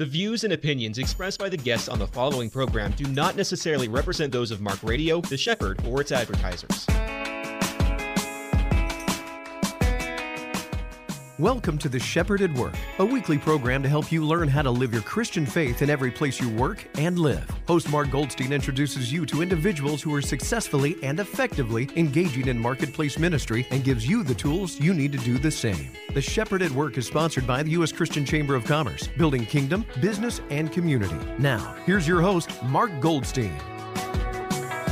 The views and opinions expressed by the guests on the following program do not necessarily represent those of Mark Radio, The Shepherd, or its advertisers. Welcome to The Shepherd at Work, a weekly program to help you learn how to live your Christian faith in every place you work and live. Host Mark Goldstein introduces you to individuals who are successfully and effectively engaging in marketplace ministry and gives you the tools you need to do the same. The Shepherd at Work is sponsored by the U.S. Christian Chamber of Commerce, building kingdom, business, and community. Now, here's your host, Mark Goldstein.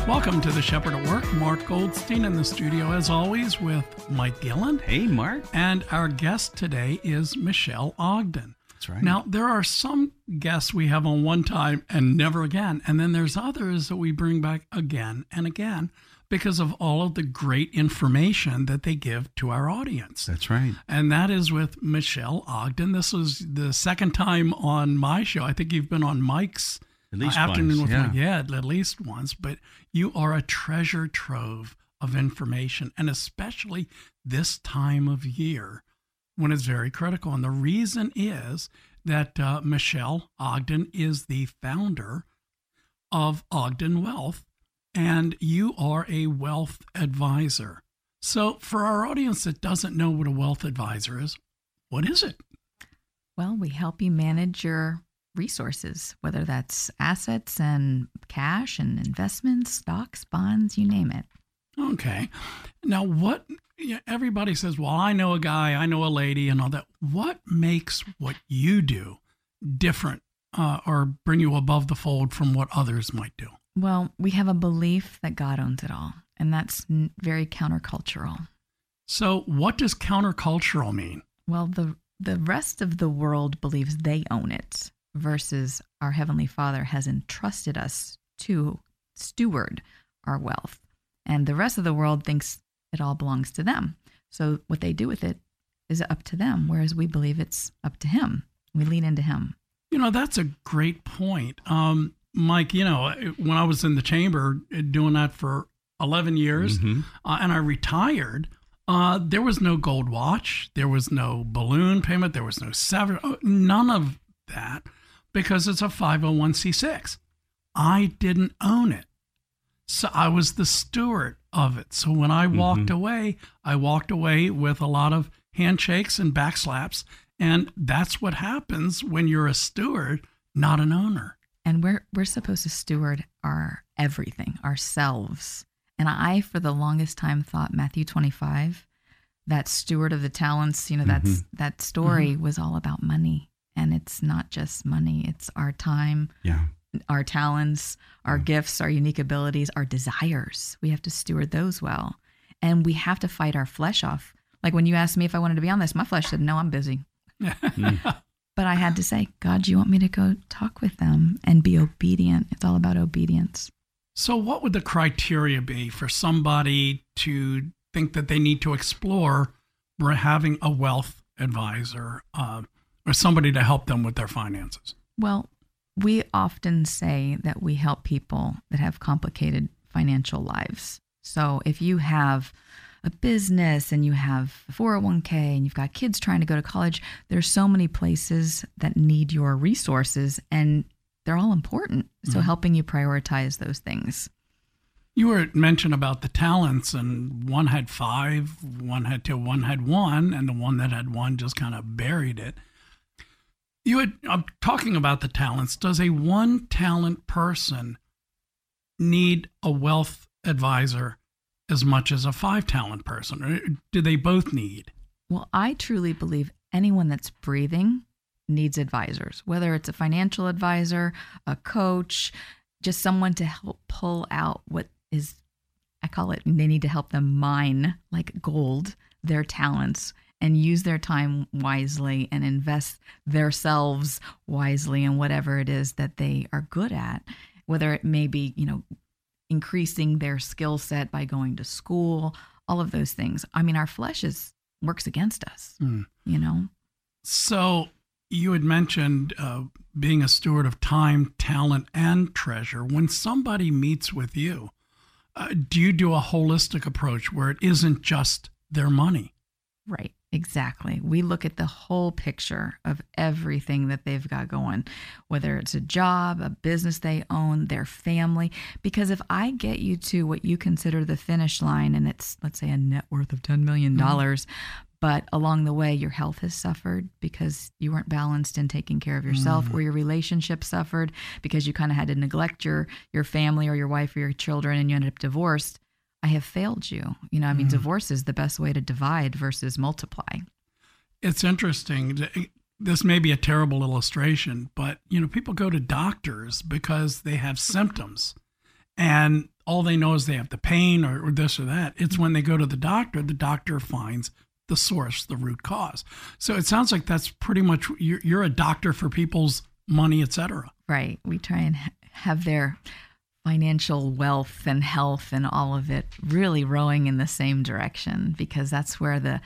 Welcome to the Shepherd at Work. Mark Goldstein in the studio, as always, with Mike Gillen. Hey, Mark. And our guest today is Michelle Ogden. That's right. Now, there are some guests we have on one time and never again. And then there's others that we bring back again and again because of all of the great information that they give to our audience. That's right. And that is with Michelle Ogden. This was the second time on my show. I think you've been on Mike's At least uh, afternoon once, with yeah. Mike. Yeah, at least once. But you are a treasure trove of information, and especially this time of year when it's very critical. And the reason is that uh, Michelle Ogden is the founder of Ogden Wealth, and you are a wealth advisor. So, for our audience that doesn't know what a wealth advisor is, what is it? Well, we help you manage your resources, whether that's assets and cash and investments, stocks, bonds, you name it. Okay. Now, what yeah, everybody says, well, I know a guy, I know a lady, and all that. What makes what you do different uh, or bring you above the fold from what others might do? Well, we have a belief that God owns it all, and that's n- very countercultural. So, what does countercultural mean? Well, the the rest of the world believes they own it versus our heavenly Father has entrusted us to steward our wealth. And the rest of the world thinks it all belongs to them. So what they do with it is up to them, whereas we believe it's up to him. We lean into him. You know, that's a great point. Um, Mike, you know, when I was in the chamber uh, doing that for 11 years Mhm. uh, and I retired, uh, there was no gold watch, there was no balloon payment, there was no sever, uh, none of that because it's a 501c6. I didn't own it. So I was the steward of it. So when I mm-hmm. walked away, I walked away with a lot of handshakes and backslaps. And that's what happens when you're a steward, not an owner. And we're we're supposed to steward our everything, ourselves. And I for the longest time thought Matthew 25, that steward of the talents, you know, that's mm-hmm. that story mm-hmm. was all about money. And it's not just money, it's our time, Yeah. our talents, our gifts, our unique abilities, our desires. We have to steward those well. And we have to fight our flesh off. Like when you asked me if I wanted to be on this, my flesh said, No, I'm busy. But I had to say, God, you want me to go talk with them and be obedient? It's all about obedience. So, what would the criteria be for somebody to think that they need to explore having a wealth advisor uh, or somebody to help them with their finances? Well, we often say that we help people that have complicated financial lives. So if you have a business and you have a 401k and you've got kids trying to go to college, there's so many places that need your resources and they're all important. So mm-hmm. helping you prioritize those things. You were mentioned about the talents, and one had five, one had two, one had one, and the one that had one just kind of buried it. You had I'm talking about the talents. Does a one talent person need a wealth advisor as much as a five talent person, or do they both need? Well, I truly believe anyone that's breathing needs advisors, whether it's a financial advisor, a coach, just someone to help pull out what is, I call it, they need to help them mine like gold their talents and use their time wisely and invest themselves wisely in whatever it is that they are good at, whether it may be, you know, increasing their skill set by going to school, all of those things. I mean, our flesh is works against us, Hmm. you know. So you had mentioned uh, being a steward of time, talent, and treasure. When somebody meets with you, uh, do you do a holistic approach where it isn't just their money? Right. Exactly. We look at the whole picture of everything that they've got going, whether it's a job, a business they own, their family. Because if I get you to what you consider the finish line and it's, let's say, a net worth of $10 million, mm-hmm. but along the way, your health has suffered because you weren't balanced in taking care of yourself, mm-hmm. or your relationship suffered because you kind of had to neglect your, your family or your wife or your children and you ended up divorced I have failed you. You know, I mean, mm. divorce is the best way to divide versus multiply. It's interesting. This may be a terrible illustration, but, you know, people go to doctors because they have symptoms and all they know is they have the pain or, or this or that. It's when they go to the doctor, the doctor finds the source, the root cause. So it sounds like that's pretty much you're, you're a doctor for people's money, et cetera. Right. We try and have their financial wealth and health and all of it really rowing in the same direction because that's where the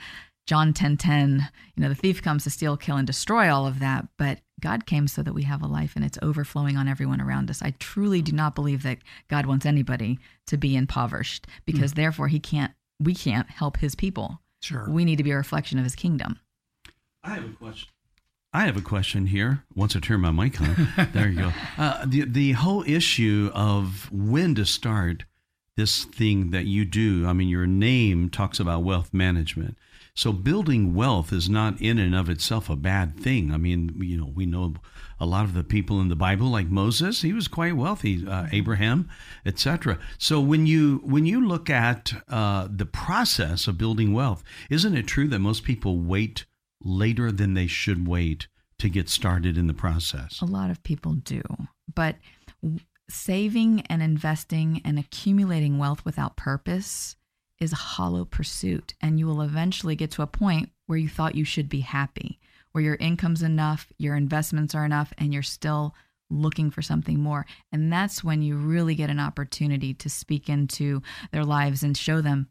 John 10 10, you know, the thief comes to steal, kill, and destroy all of that. But God came so that we have a life and it's overflowing on everyone around us. I truly do not believe that God wants anybody to be impoverished because mm. therefore he can't, we can't help his people. Sure. We need to be a reflection of his kingdom. I have a question. I have a question here. Once I turn my mic on, there you go. Uh, the the whole issue of when to start this thing that you do. I mean, your name talks about wealth management. So building wealth is not in and of itself a bad thing. I mean, you know, we know a lot of the people in the Bible, like Moses, he was quite wealthy, uh, Abraham, etc. So when you when you look at uh, the process of building wealth, isn't it true that most people wait? Later than they should wait to get started in the process? A lot of people do. But saving and investing and accumulating wealth without purpose is a hollow pursuit. And you will eventually get to a point where you thought you should be happy, where your income's enough, your investments are enough, and you're still looking for something more. And that's when you really get an opportunity to speak into their lives and show them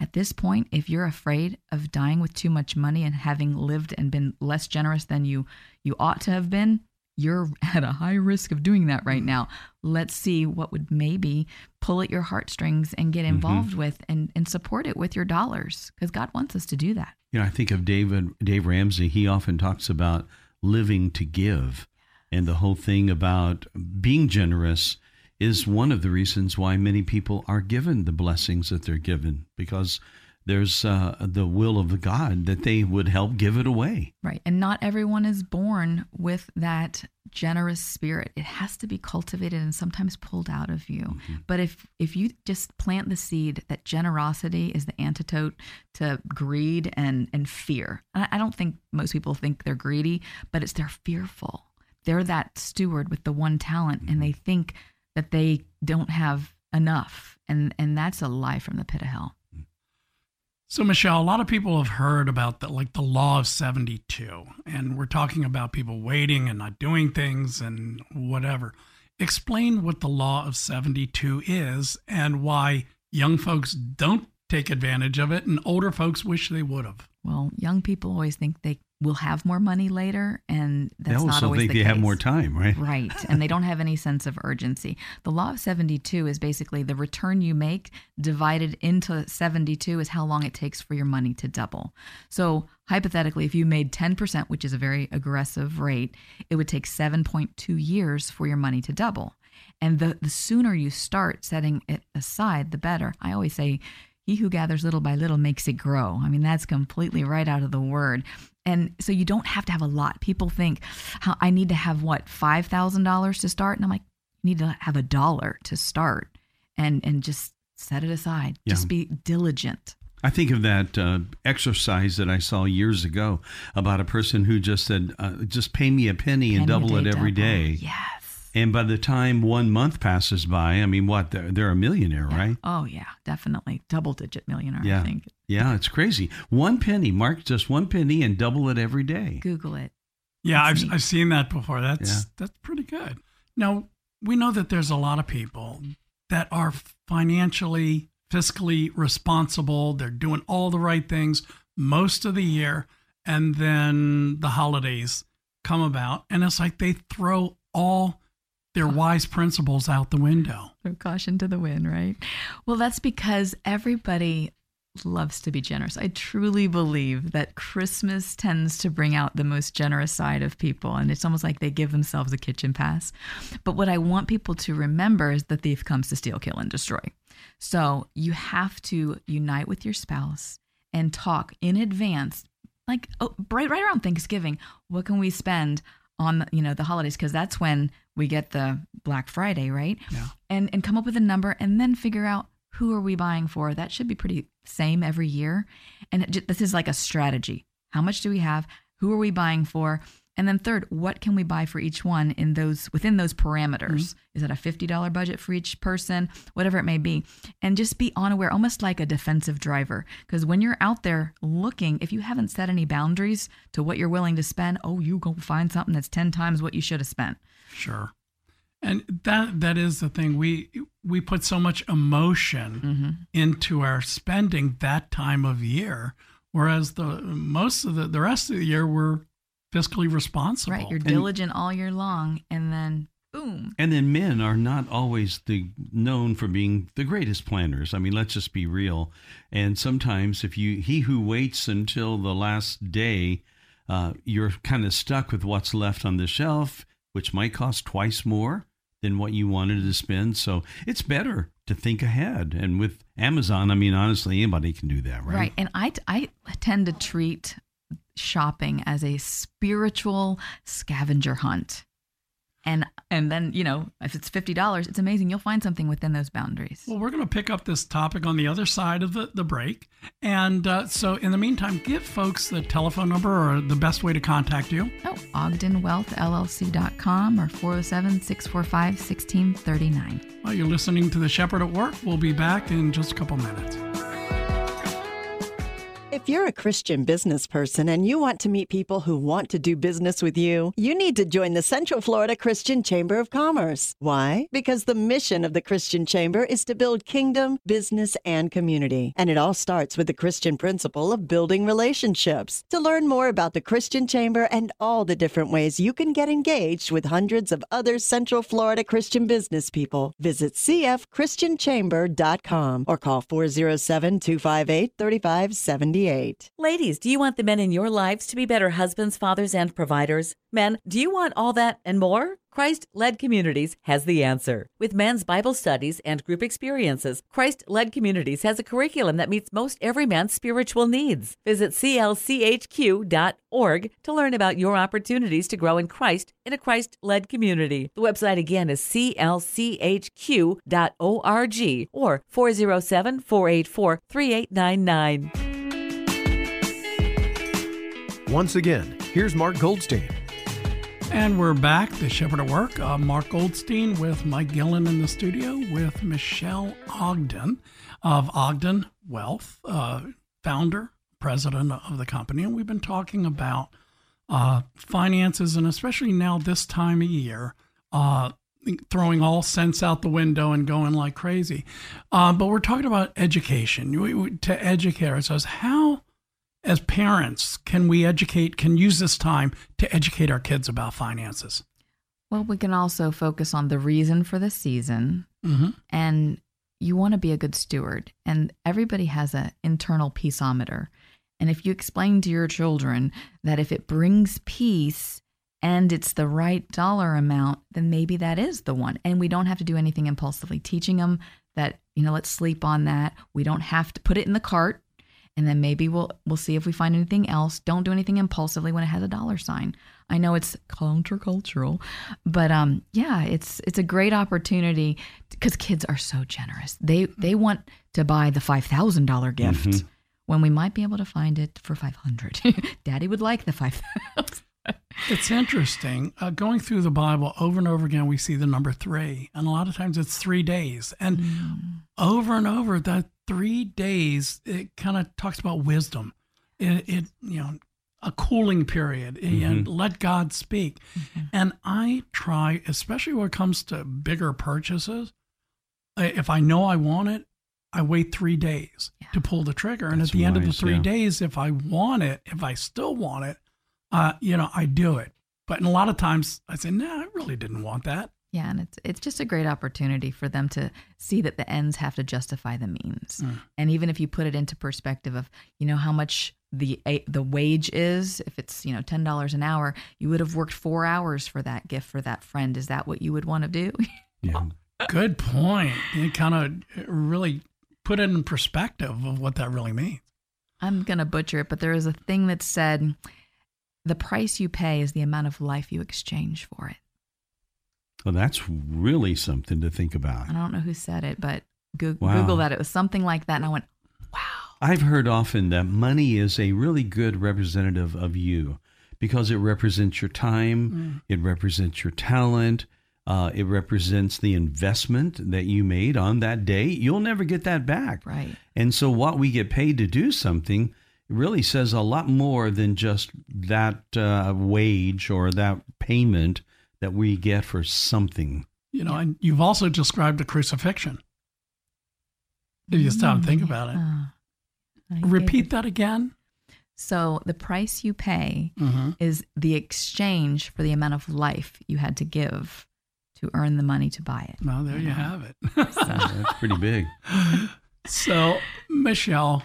at this point, if you're afraid of dying with too much money and having lived and been less generous than you you ought to have been, you're at a high risk of doing that right now. Let's see what would maybe pull at your heartstrings and get mm-hmm. involved mm-hmm. with and, and support it with your dollars because God wants us to do that. You know, I think of David Dave Ramsey. He often talks about living to give and the whole thing about being generous is one of the reasons why many people are given the blessings that they're given because there's uh, the will of God that they would help give it away. Right. And not everyone is born with that generous spirit. It has to be cultivated and sometimes pulled out of you. Mm-hmm. But if if you just plant the seed that generosity is the antidote to greed and and fear. I don't think most people think they're greedy, but it's they're fearful. They're that steward with the one talent mm-hmm. and they think that they don't have enough. And, and that's a lie from the pit of hell. So, Michelle, a lot of people have heard about the like the law of 72, and we're talking about people waiting and not doing things and whatever. Explain what the law of 72 is and why young folks don't take advantage of it and older folks wish they would have. Well, young people always think they will have more money later, and that's they also think the they case. have more time, right? Right, and they don't have any sense of urgency. The law of 72 is basically the return you make divided into 72 is how long it takes for your money to double. So hypothetically, if you made 10%, which is a very aggressive rate, it would take 7.2 years for your money to double. And the, the sooner you start setting it aside, the better. I always say he who gathers little by little makes it grow. I mean, that's completely right out of the word. And so you don't have to have a lot. People think, I need to have what, $5,000 to start? And I'm like, you need to have a dollar to start and, and just set it aside. Yeah. Just be diligent. I think of that uh, exercise that I saw years ago about a person who just said, uh, just pay me a penny, penny and double it every double. day. Yes. And by the time one month passes by, I mean, what? They're, they're a millionaire, yeah. right? Oh, yeah, definitely. Double digit millionaire, yeah. I think. Yeah, it's crazy. One penny, mark just one penny and double it every day. Google it. Yeah, I've, I've seen that before. That's yeah. that's pretty good. Now, we know that there's a lot of people that are financially, fiscally responsible. They're doing all the right things most of the year. And then the holidays come about, and it's like they throw all their wise principles out the window. Throw caution to the wind, right? Well, that's because everybody loves to be generous. I truly believe that Christmas tends to bring out the most generous side of people, and it's almost like they give themselves a kitchen pass. But what I want people to remember is the thief comes to steal, kill, and destroy. So you have to unite with your spouse and talk in advance, like oh, right right around Thanksgiving. What can we spend on you know the holidays? Because that's when we get the Black Friday, right? Yeah. And and come up with a number, and then figure out who are we buying for. That should be pretty same every year. And it, this is like a strategy. How much do we have? Who are we buying for? And then third, what can we buy for each one in those within those parameters? Mm-hmm. Is it a $50 budget for each person, whatever it may be? And just be unaware, almost like a defensive driver. Because when you're out there looking, if you haven't set any boundaries to what you're willing to spend, oh, you go find something that's 10 times what you should have spent. Sure. And that that is the thing. We we put so much emotion mm-hmm. into our spending that time of year, whereas the most of the the rest of the year we're fiscally responsible. Right. You're diligent all year long, and then boom. And then men are not always the known for being the greatest planners. I mean, let's just be real. And sometimes, if you he who waits until the last day, uh, you're kind of stuck with what's left on the shelf, which might cost twice more than what you wanted to spend. So it's better to think ahead. And with Amazon, I mean, honestly, anybody can do that, right? Right. And I, I tend to treat shopping as a spiritual scavenger hunt. And and then, you know, if it's $50, it's amazing. You'll find something within those boundaries. Well, we're going to pick up this topic on the other side of the, the break. And uh, so, in the meantime, give folks the telephone number or the best way to contact you. Oh, OgdenWealthLLC.com or 407 645 1639. Well, you're listening to The Shepherd at Work. We'll be back in just a couple minutes. If you're a Christian business person and you want to meet people who want to do business with you, you need to join the Central Florida Christian Chamber of Commerce. Why? Because the mission of the Christian Chamber is to build kingdom, business, and community. And it all starts with the Christian principle of building relationships. To learn more about the Christian Chamber and all the different ways you can get engaged with hundreds of other Central Florida Christian business people, visit cfchristianchamber.com or call 407 258 3578. Ladies, do you want the men in your lives to be better husbands, fathers, and providers? Men, do you want all that and more? Christ Led Communities has the answer. With men's Bible studies and group experiences, Christ Led Communities has a curriculum that meets most every man's spiritual needs. Visit clchq.org to learn about your opportunities to grow in Christ in a Christ led community. The website again is clchq.org or 407 484 3899. Once again, here's Mark Goldstein. And we're back, The Shepherd at Work. Uh, Mark Goldstein with Mike Gillen in the studio with Michelle Ogden of Ogden Wealth, uh, founder, president of the company. And we've been talking about uh, finances and especially now this time of year, uh, throwing all sense out the window and going like crazy. Uh, but we're talking about education. To educate ourselves, how as parents can we educate can use this time to educate our kids about finances? Well, we can also focus on the reason for the season. Mm-hmm. and you want to be a good steward. And everybody has an internal peaceometer. And if you explain to your children that if it brings peace and it's the right dollar amount then maybe that is the one. And we don't have to do anything impulsively teaching them that you know let's sleep on that. We don't have to put it in the cart and then maybe we'll we'll see if we find anything else. Don't do anything impulsively when it has a dollar sign. I know it's countercultural but um yeah it's it's a great opportunity because kids are so generous. They they want to buy the $5000 gift Mhm. when we might be able to find it for 500 daddy would like the 5000 it's interesting uh, going through the bible over and over again we see the number three and a lot of times it's three days and over and over that three days it kind of talks about wisdom. It, it you know a cooling period and let god speak. And i try especially when it comes to bigger purchases if i know i want it i wait three days Yeah. to pull the trigger. And That's at the end of the three yeah. days if i want it if i still want it uh, you know i do it. But in a lot of times i say no i really didn't want that Yeah, and it's it's just a great opportunity for them to see that the ends have to justify the means. Mm. And even if you put it into perspective of, you know, how much the the wage is, if it's, you know, $10 an hour, you would have worked 4 hours for that gift for that friend. Is that what you would want to do? Yeah. Good point. It kind of really put it in perspective of what that really means. I'm going to butcher it, but there is a thing that said the price you pay is the amount of life you exchange for it. Well, that's really something to think about. I don't know who said it, but go- Wow. Google that. It was something like that. And I went, wow. I've heard often that money is a really good representative of you because it represents your time, it represents your talent, uh, it represents the investment that you made on that day. You'll never get that back. Right. And so, what we get paid to do something really says a lot more than just that uh, wage or that payment that we get for something. You know, and you've also described the crucifixion. If you stop and think about it. Uh, Repeat it. that again. So the price you pay Mm-hmm. is the exchange for the amount of life you had to give to earn the money to buy it. Well, there you have it. That's pretty big. So, Michelle,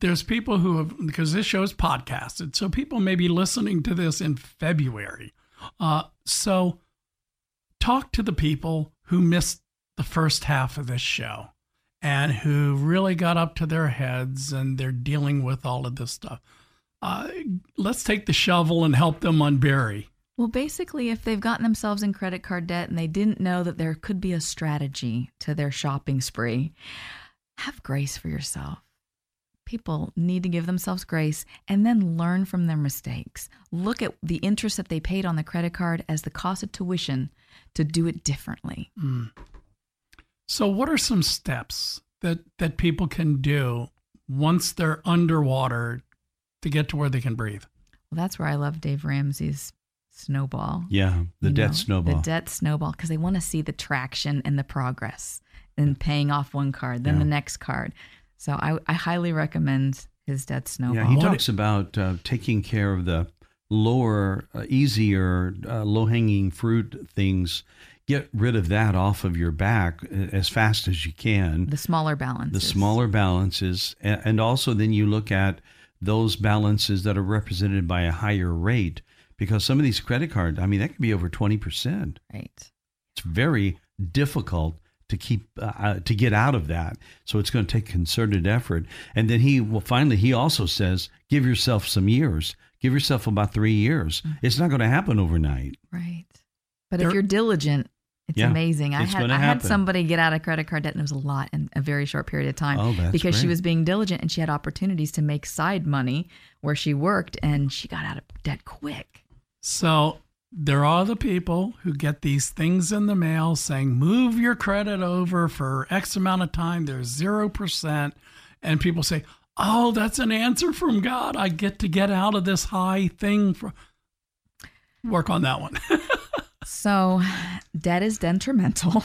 there's people who have, because this show is podcasted, so people may be listening to this in February. Uh, so, talk to the people who missed the first half of this show and who really got up to their heads and they're dealing with all of this stuff. Uh, let's take the shovel and help them unbury. Well, basically, if they've gotten themselves in credit card debt and they didn't know that there could be a strategy to their shopping spree, have grace for yourself. People need to give themselves grace and then learn from their mistakes. Look at the interest that they paid on the credit card as the cost of tuition to do it differently. Hmm. So, what are some steps that, that people can do once they're underwater to get to where they can breathe? Well, that's where I love Dave Ramsey's snowball. Yeah, the you debt know, snowball. The debt snowball, because they want to see the traction and the progress and paying off one card, then Yeah. the next card. So I, I highly recommend his debt snowball. Yeah, he What- talks about uh, taking care of the lower, uh, easier, uh, low hanging fruit things. Get rid of that off of your back uh, as fast as you can. the smaller balance. the smaller balances, and also then you look at those balances that are represented by a higher rate because some of these credit cards, I mean, that could be over 20%. Right. It's very difficult to keep uh, uh, to get out of that. So it's going to take concerted effort. And then he well finally he also says give yourself some years. Give yourself about 3 years. It's not going to happen overnight. Right. But There- if you're diligent, it's Yeah, amazing. I it's had I had somebody get out of credit card debt and it was a lot in a very short period of time Oh, that's because she was being diligent and she had opportunities to make side money where she worked and she got out of debt quick. So there are the people who get these things in the mail saying, move your credit over for X amount of time. There's 0%. And people say, oh, that's an answer from God. I get to get out of this high thing. For... Work on that one. So debt is detrimental.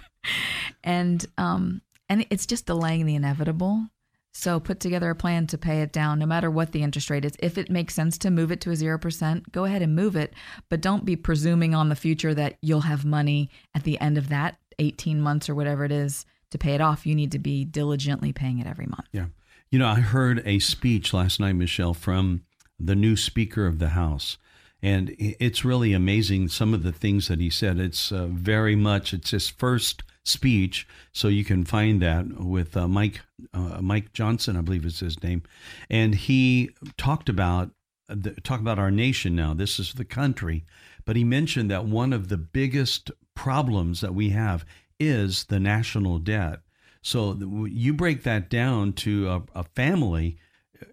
and um and it's just delaying the inevitable. So put together a plan to pay it down no matter what the interest rate is. If it makes sense to move it to a 0%, go ahead and move it, but don't be presuming on the future that you'll have money at the end of that 18 months or whatever it is to pay it off. You need to be diligently paying it every month. Yeah. You know, I heard a speech last night, Michelle, from the new Speaker of the House. And it's really amazing some of the things that he said. It's uh, very much, it's his first speech. So you can find that with uh, Mike, uh, Mike Johnson, I believe is his name. And he talked about, the, talk about our nation now. This is the country. But he mentioned that one of the biggest problems that we have is the national debt. So you break that down to a, a family,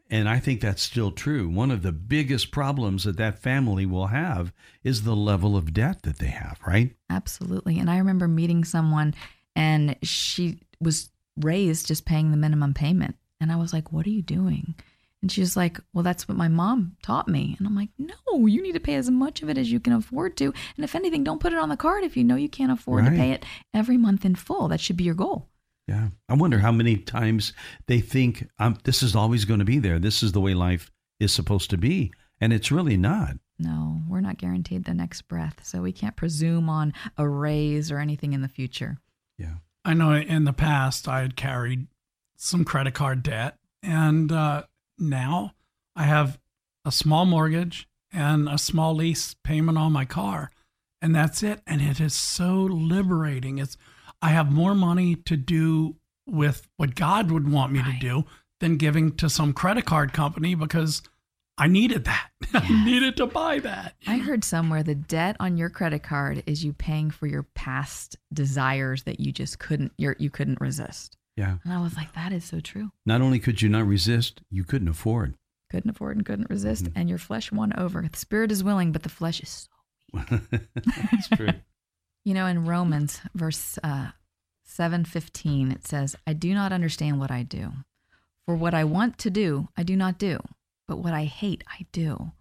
and I think that's still true. One of the biggest problems that that family will have is the level of debt that they have, right? Absolutely. And I remember meeting someone and she was raised just paying the minimum payment. And I was like, What are you doing? And she was like, Well, that's what my mom taught me. And I'm like, No, you need to pay as much of it as you can afford to. And if anything, don't put it on the card if you know you can't afford Right. to pay it every month in full. That should be your goal. Yeah. I wonder how many times they think um, this is always going to be there. This is the way life is supposed to be. And it's really not. No, we're not guaranteed the next breath. So we can't presume on a raise or anything in the future. Yeah. I know in the past I had carried some credit card debt, and uh, now I have a small mortgage and a small lease payment on my car, and that's it. And it is so liberating. It's I have more money to do with what God would want me Right. to do than giving to some credit card company because I needed that. I needed to buy that. I heard somewhere the debt on your credit card is you paying for your past desires that you just couldn't you're, you couldn't resist. Yeah. And I was like, that is so true. Not only could you not resist, you couldn't afford. Couldn't afford and couldn't resist, Mm-hmm. and your flesh won over. The spirit is willing, but the flesh is so. That's true. You know, in Romans verse uh, seven fifteen, it says, "I do not understand what I do, for what I want to do, I do not do, but what I hate, I do."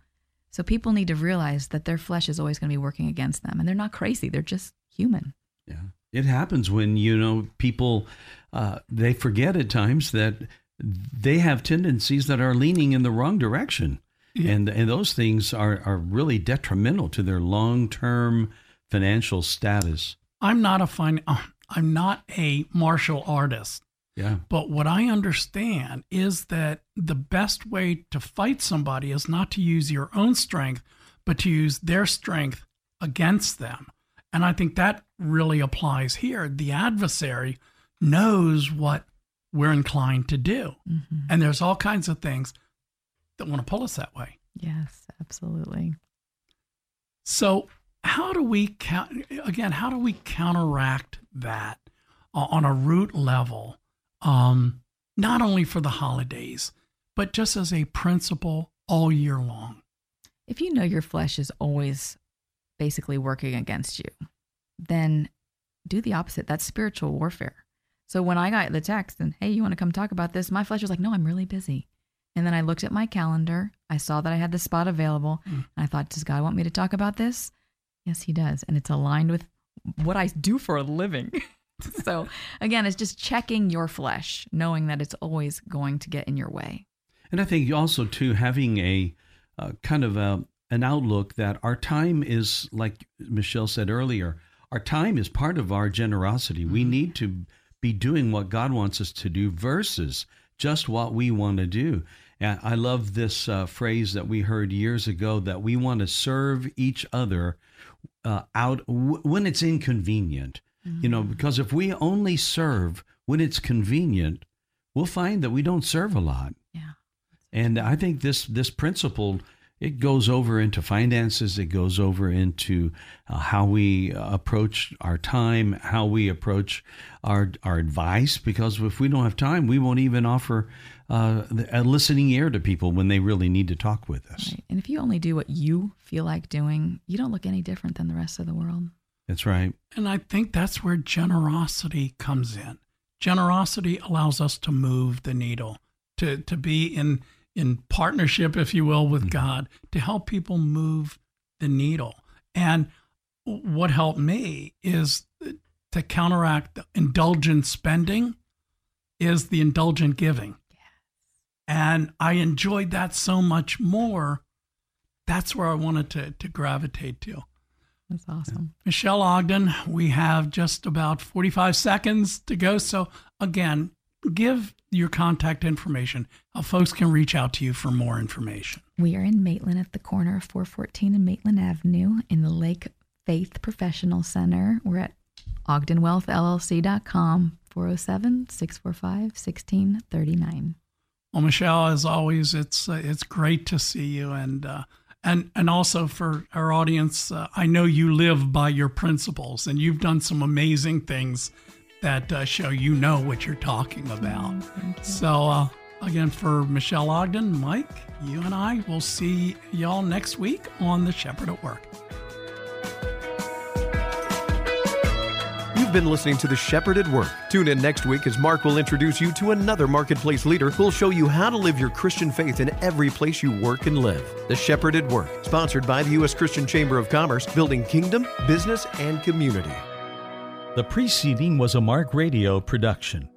So people need to realize that their flesh is always going to be working against them, and they're not crazy; they're just human. Yeah. It happens when, you know, people, uh, they forget at times that they have tendencies that are leaning in the wrong direction. Yeah. And, and those things are, are really detrimental to their long term financial status. I'm not a fine. uh, I'm not a martial artist. Yeah. But what I understand is that the best way to fight somebody is not to use your own strength, but to use their strength against them. And I think that really applies here. The adversary knows what we're inclined to do. And there's all kinds of things that want to pull us that way. Yes, absolutely. So, how do we count again? How do we counteract that uh, on a root level? Um, not only for the holidays, but just as a principle all year long. If you know your flesh is always basically working against you, then do the opposite. That's spiritual warfare. So when I got the text and, hey, you want to come talk about this? My flesh was like, no, I'm really busy. And then I looked at my calendar. I saw that I had the spot available. And I thought, does God want me to talk about this? Yes, He does. And it's aligned with what I do for a living. so again, it's just checking your flesh, knowing that it's always going to get in your way. And I think also too having a uh, kind of a, an outlook that our time is like Michelle said earlier, our time is part of our generosity. We need to be doing what God wants us to do versus just what we want to do. And I love this uh, phrase that we heard years ago that we want to serve each other uh, out w- when it's inconvenient. You know, because if we only serve when it's convenient, we'll find that we don't serve a lot. Yeah. And I think this this principle it goes over into finances. It goes over into uh, how we uh, approach our time, how we approach our our advice. Because if we don't have time, we won't even offer uh, a listening ear to people when they really need to talk with us. Right. And if you only do what you feel like doing, you don't look any different than the rest of the world. That's right. And I think that's where generosity comes in. Generosity allows us to move the needle, to, to be in, in partnership, if you will, with God, to help people move the needle. And what helped me is to counteract the indulgent spending is the indulgent giving. And I enjoyed that so much more. That's where I wanted to, to gravitate to. That's awesome. Michelle Ogden, we have just about 45 seconds to go. So, again, give your contact information. How folks can reach out to you for more information. We are in Maitland at the corner of 414 and Maitland Avenue in the Lake Faith Professional Center. We're at ogdenwealthllc.com, 407 645 1639. Well, Michelle, as always, it's uh, it's great to see you, and uh, and and also for our audience, uh, I know you live by your principles, and you've done some amazing things that uh, show you know what you're talking about. So uh, again, for Michelle Ogden, Mike, you and I will see y'all next week on the Shepherd at Work. You've been listening to The Shepherd at Work. Tune in next week as Mark will introduce you to another marketplace leader who'll show you how to live your Christian faith in every place you work and live. The Shepherd at Work, sponsored by the U.S. Christian Chamber of Commerce, building kingdom, business, and community. The preceding was a Mark Radio production.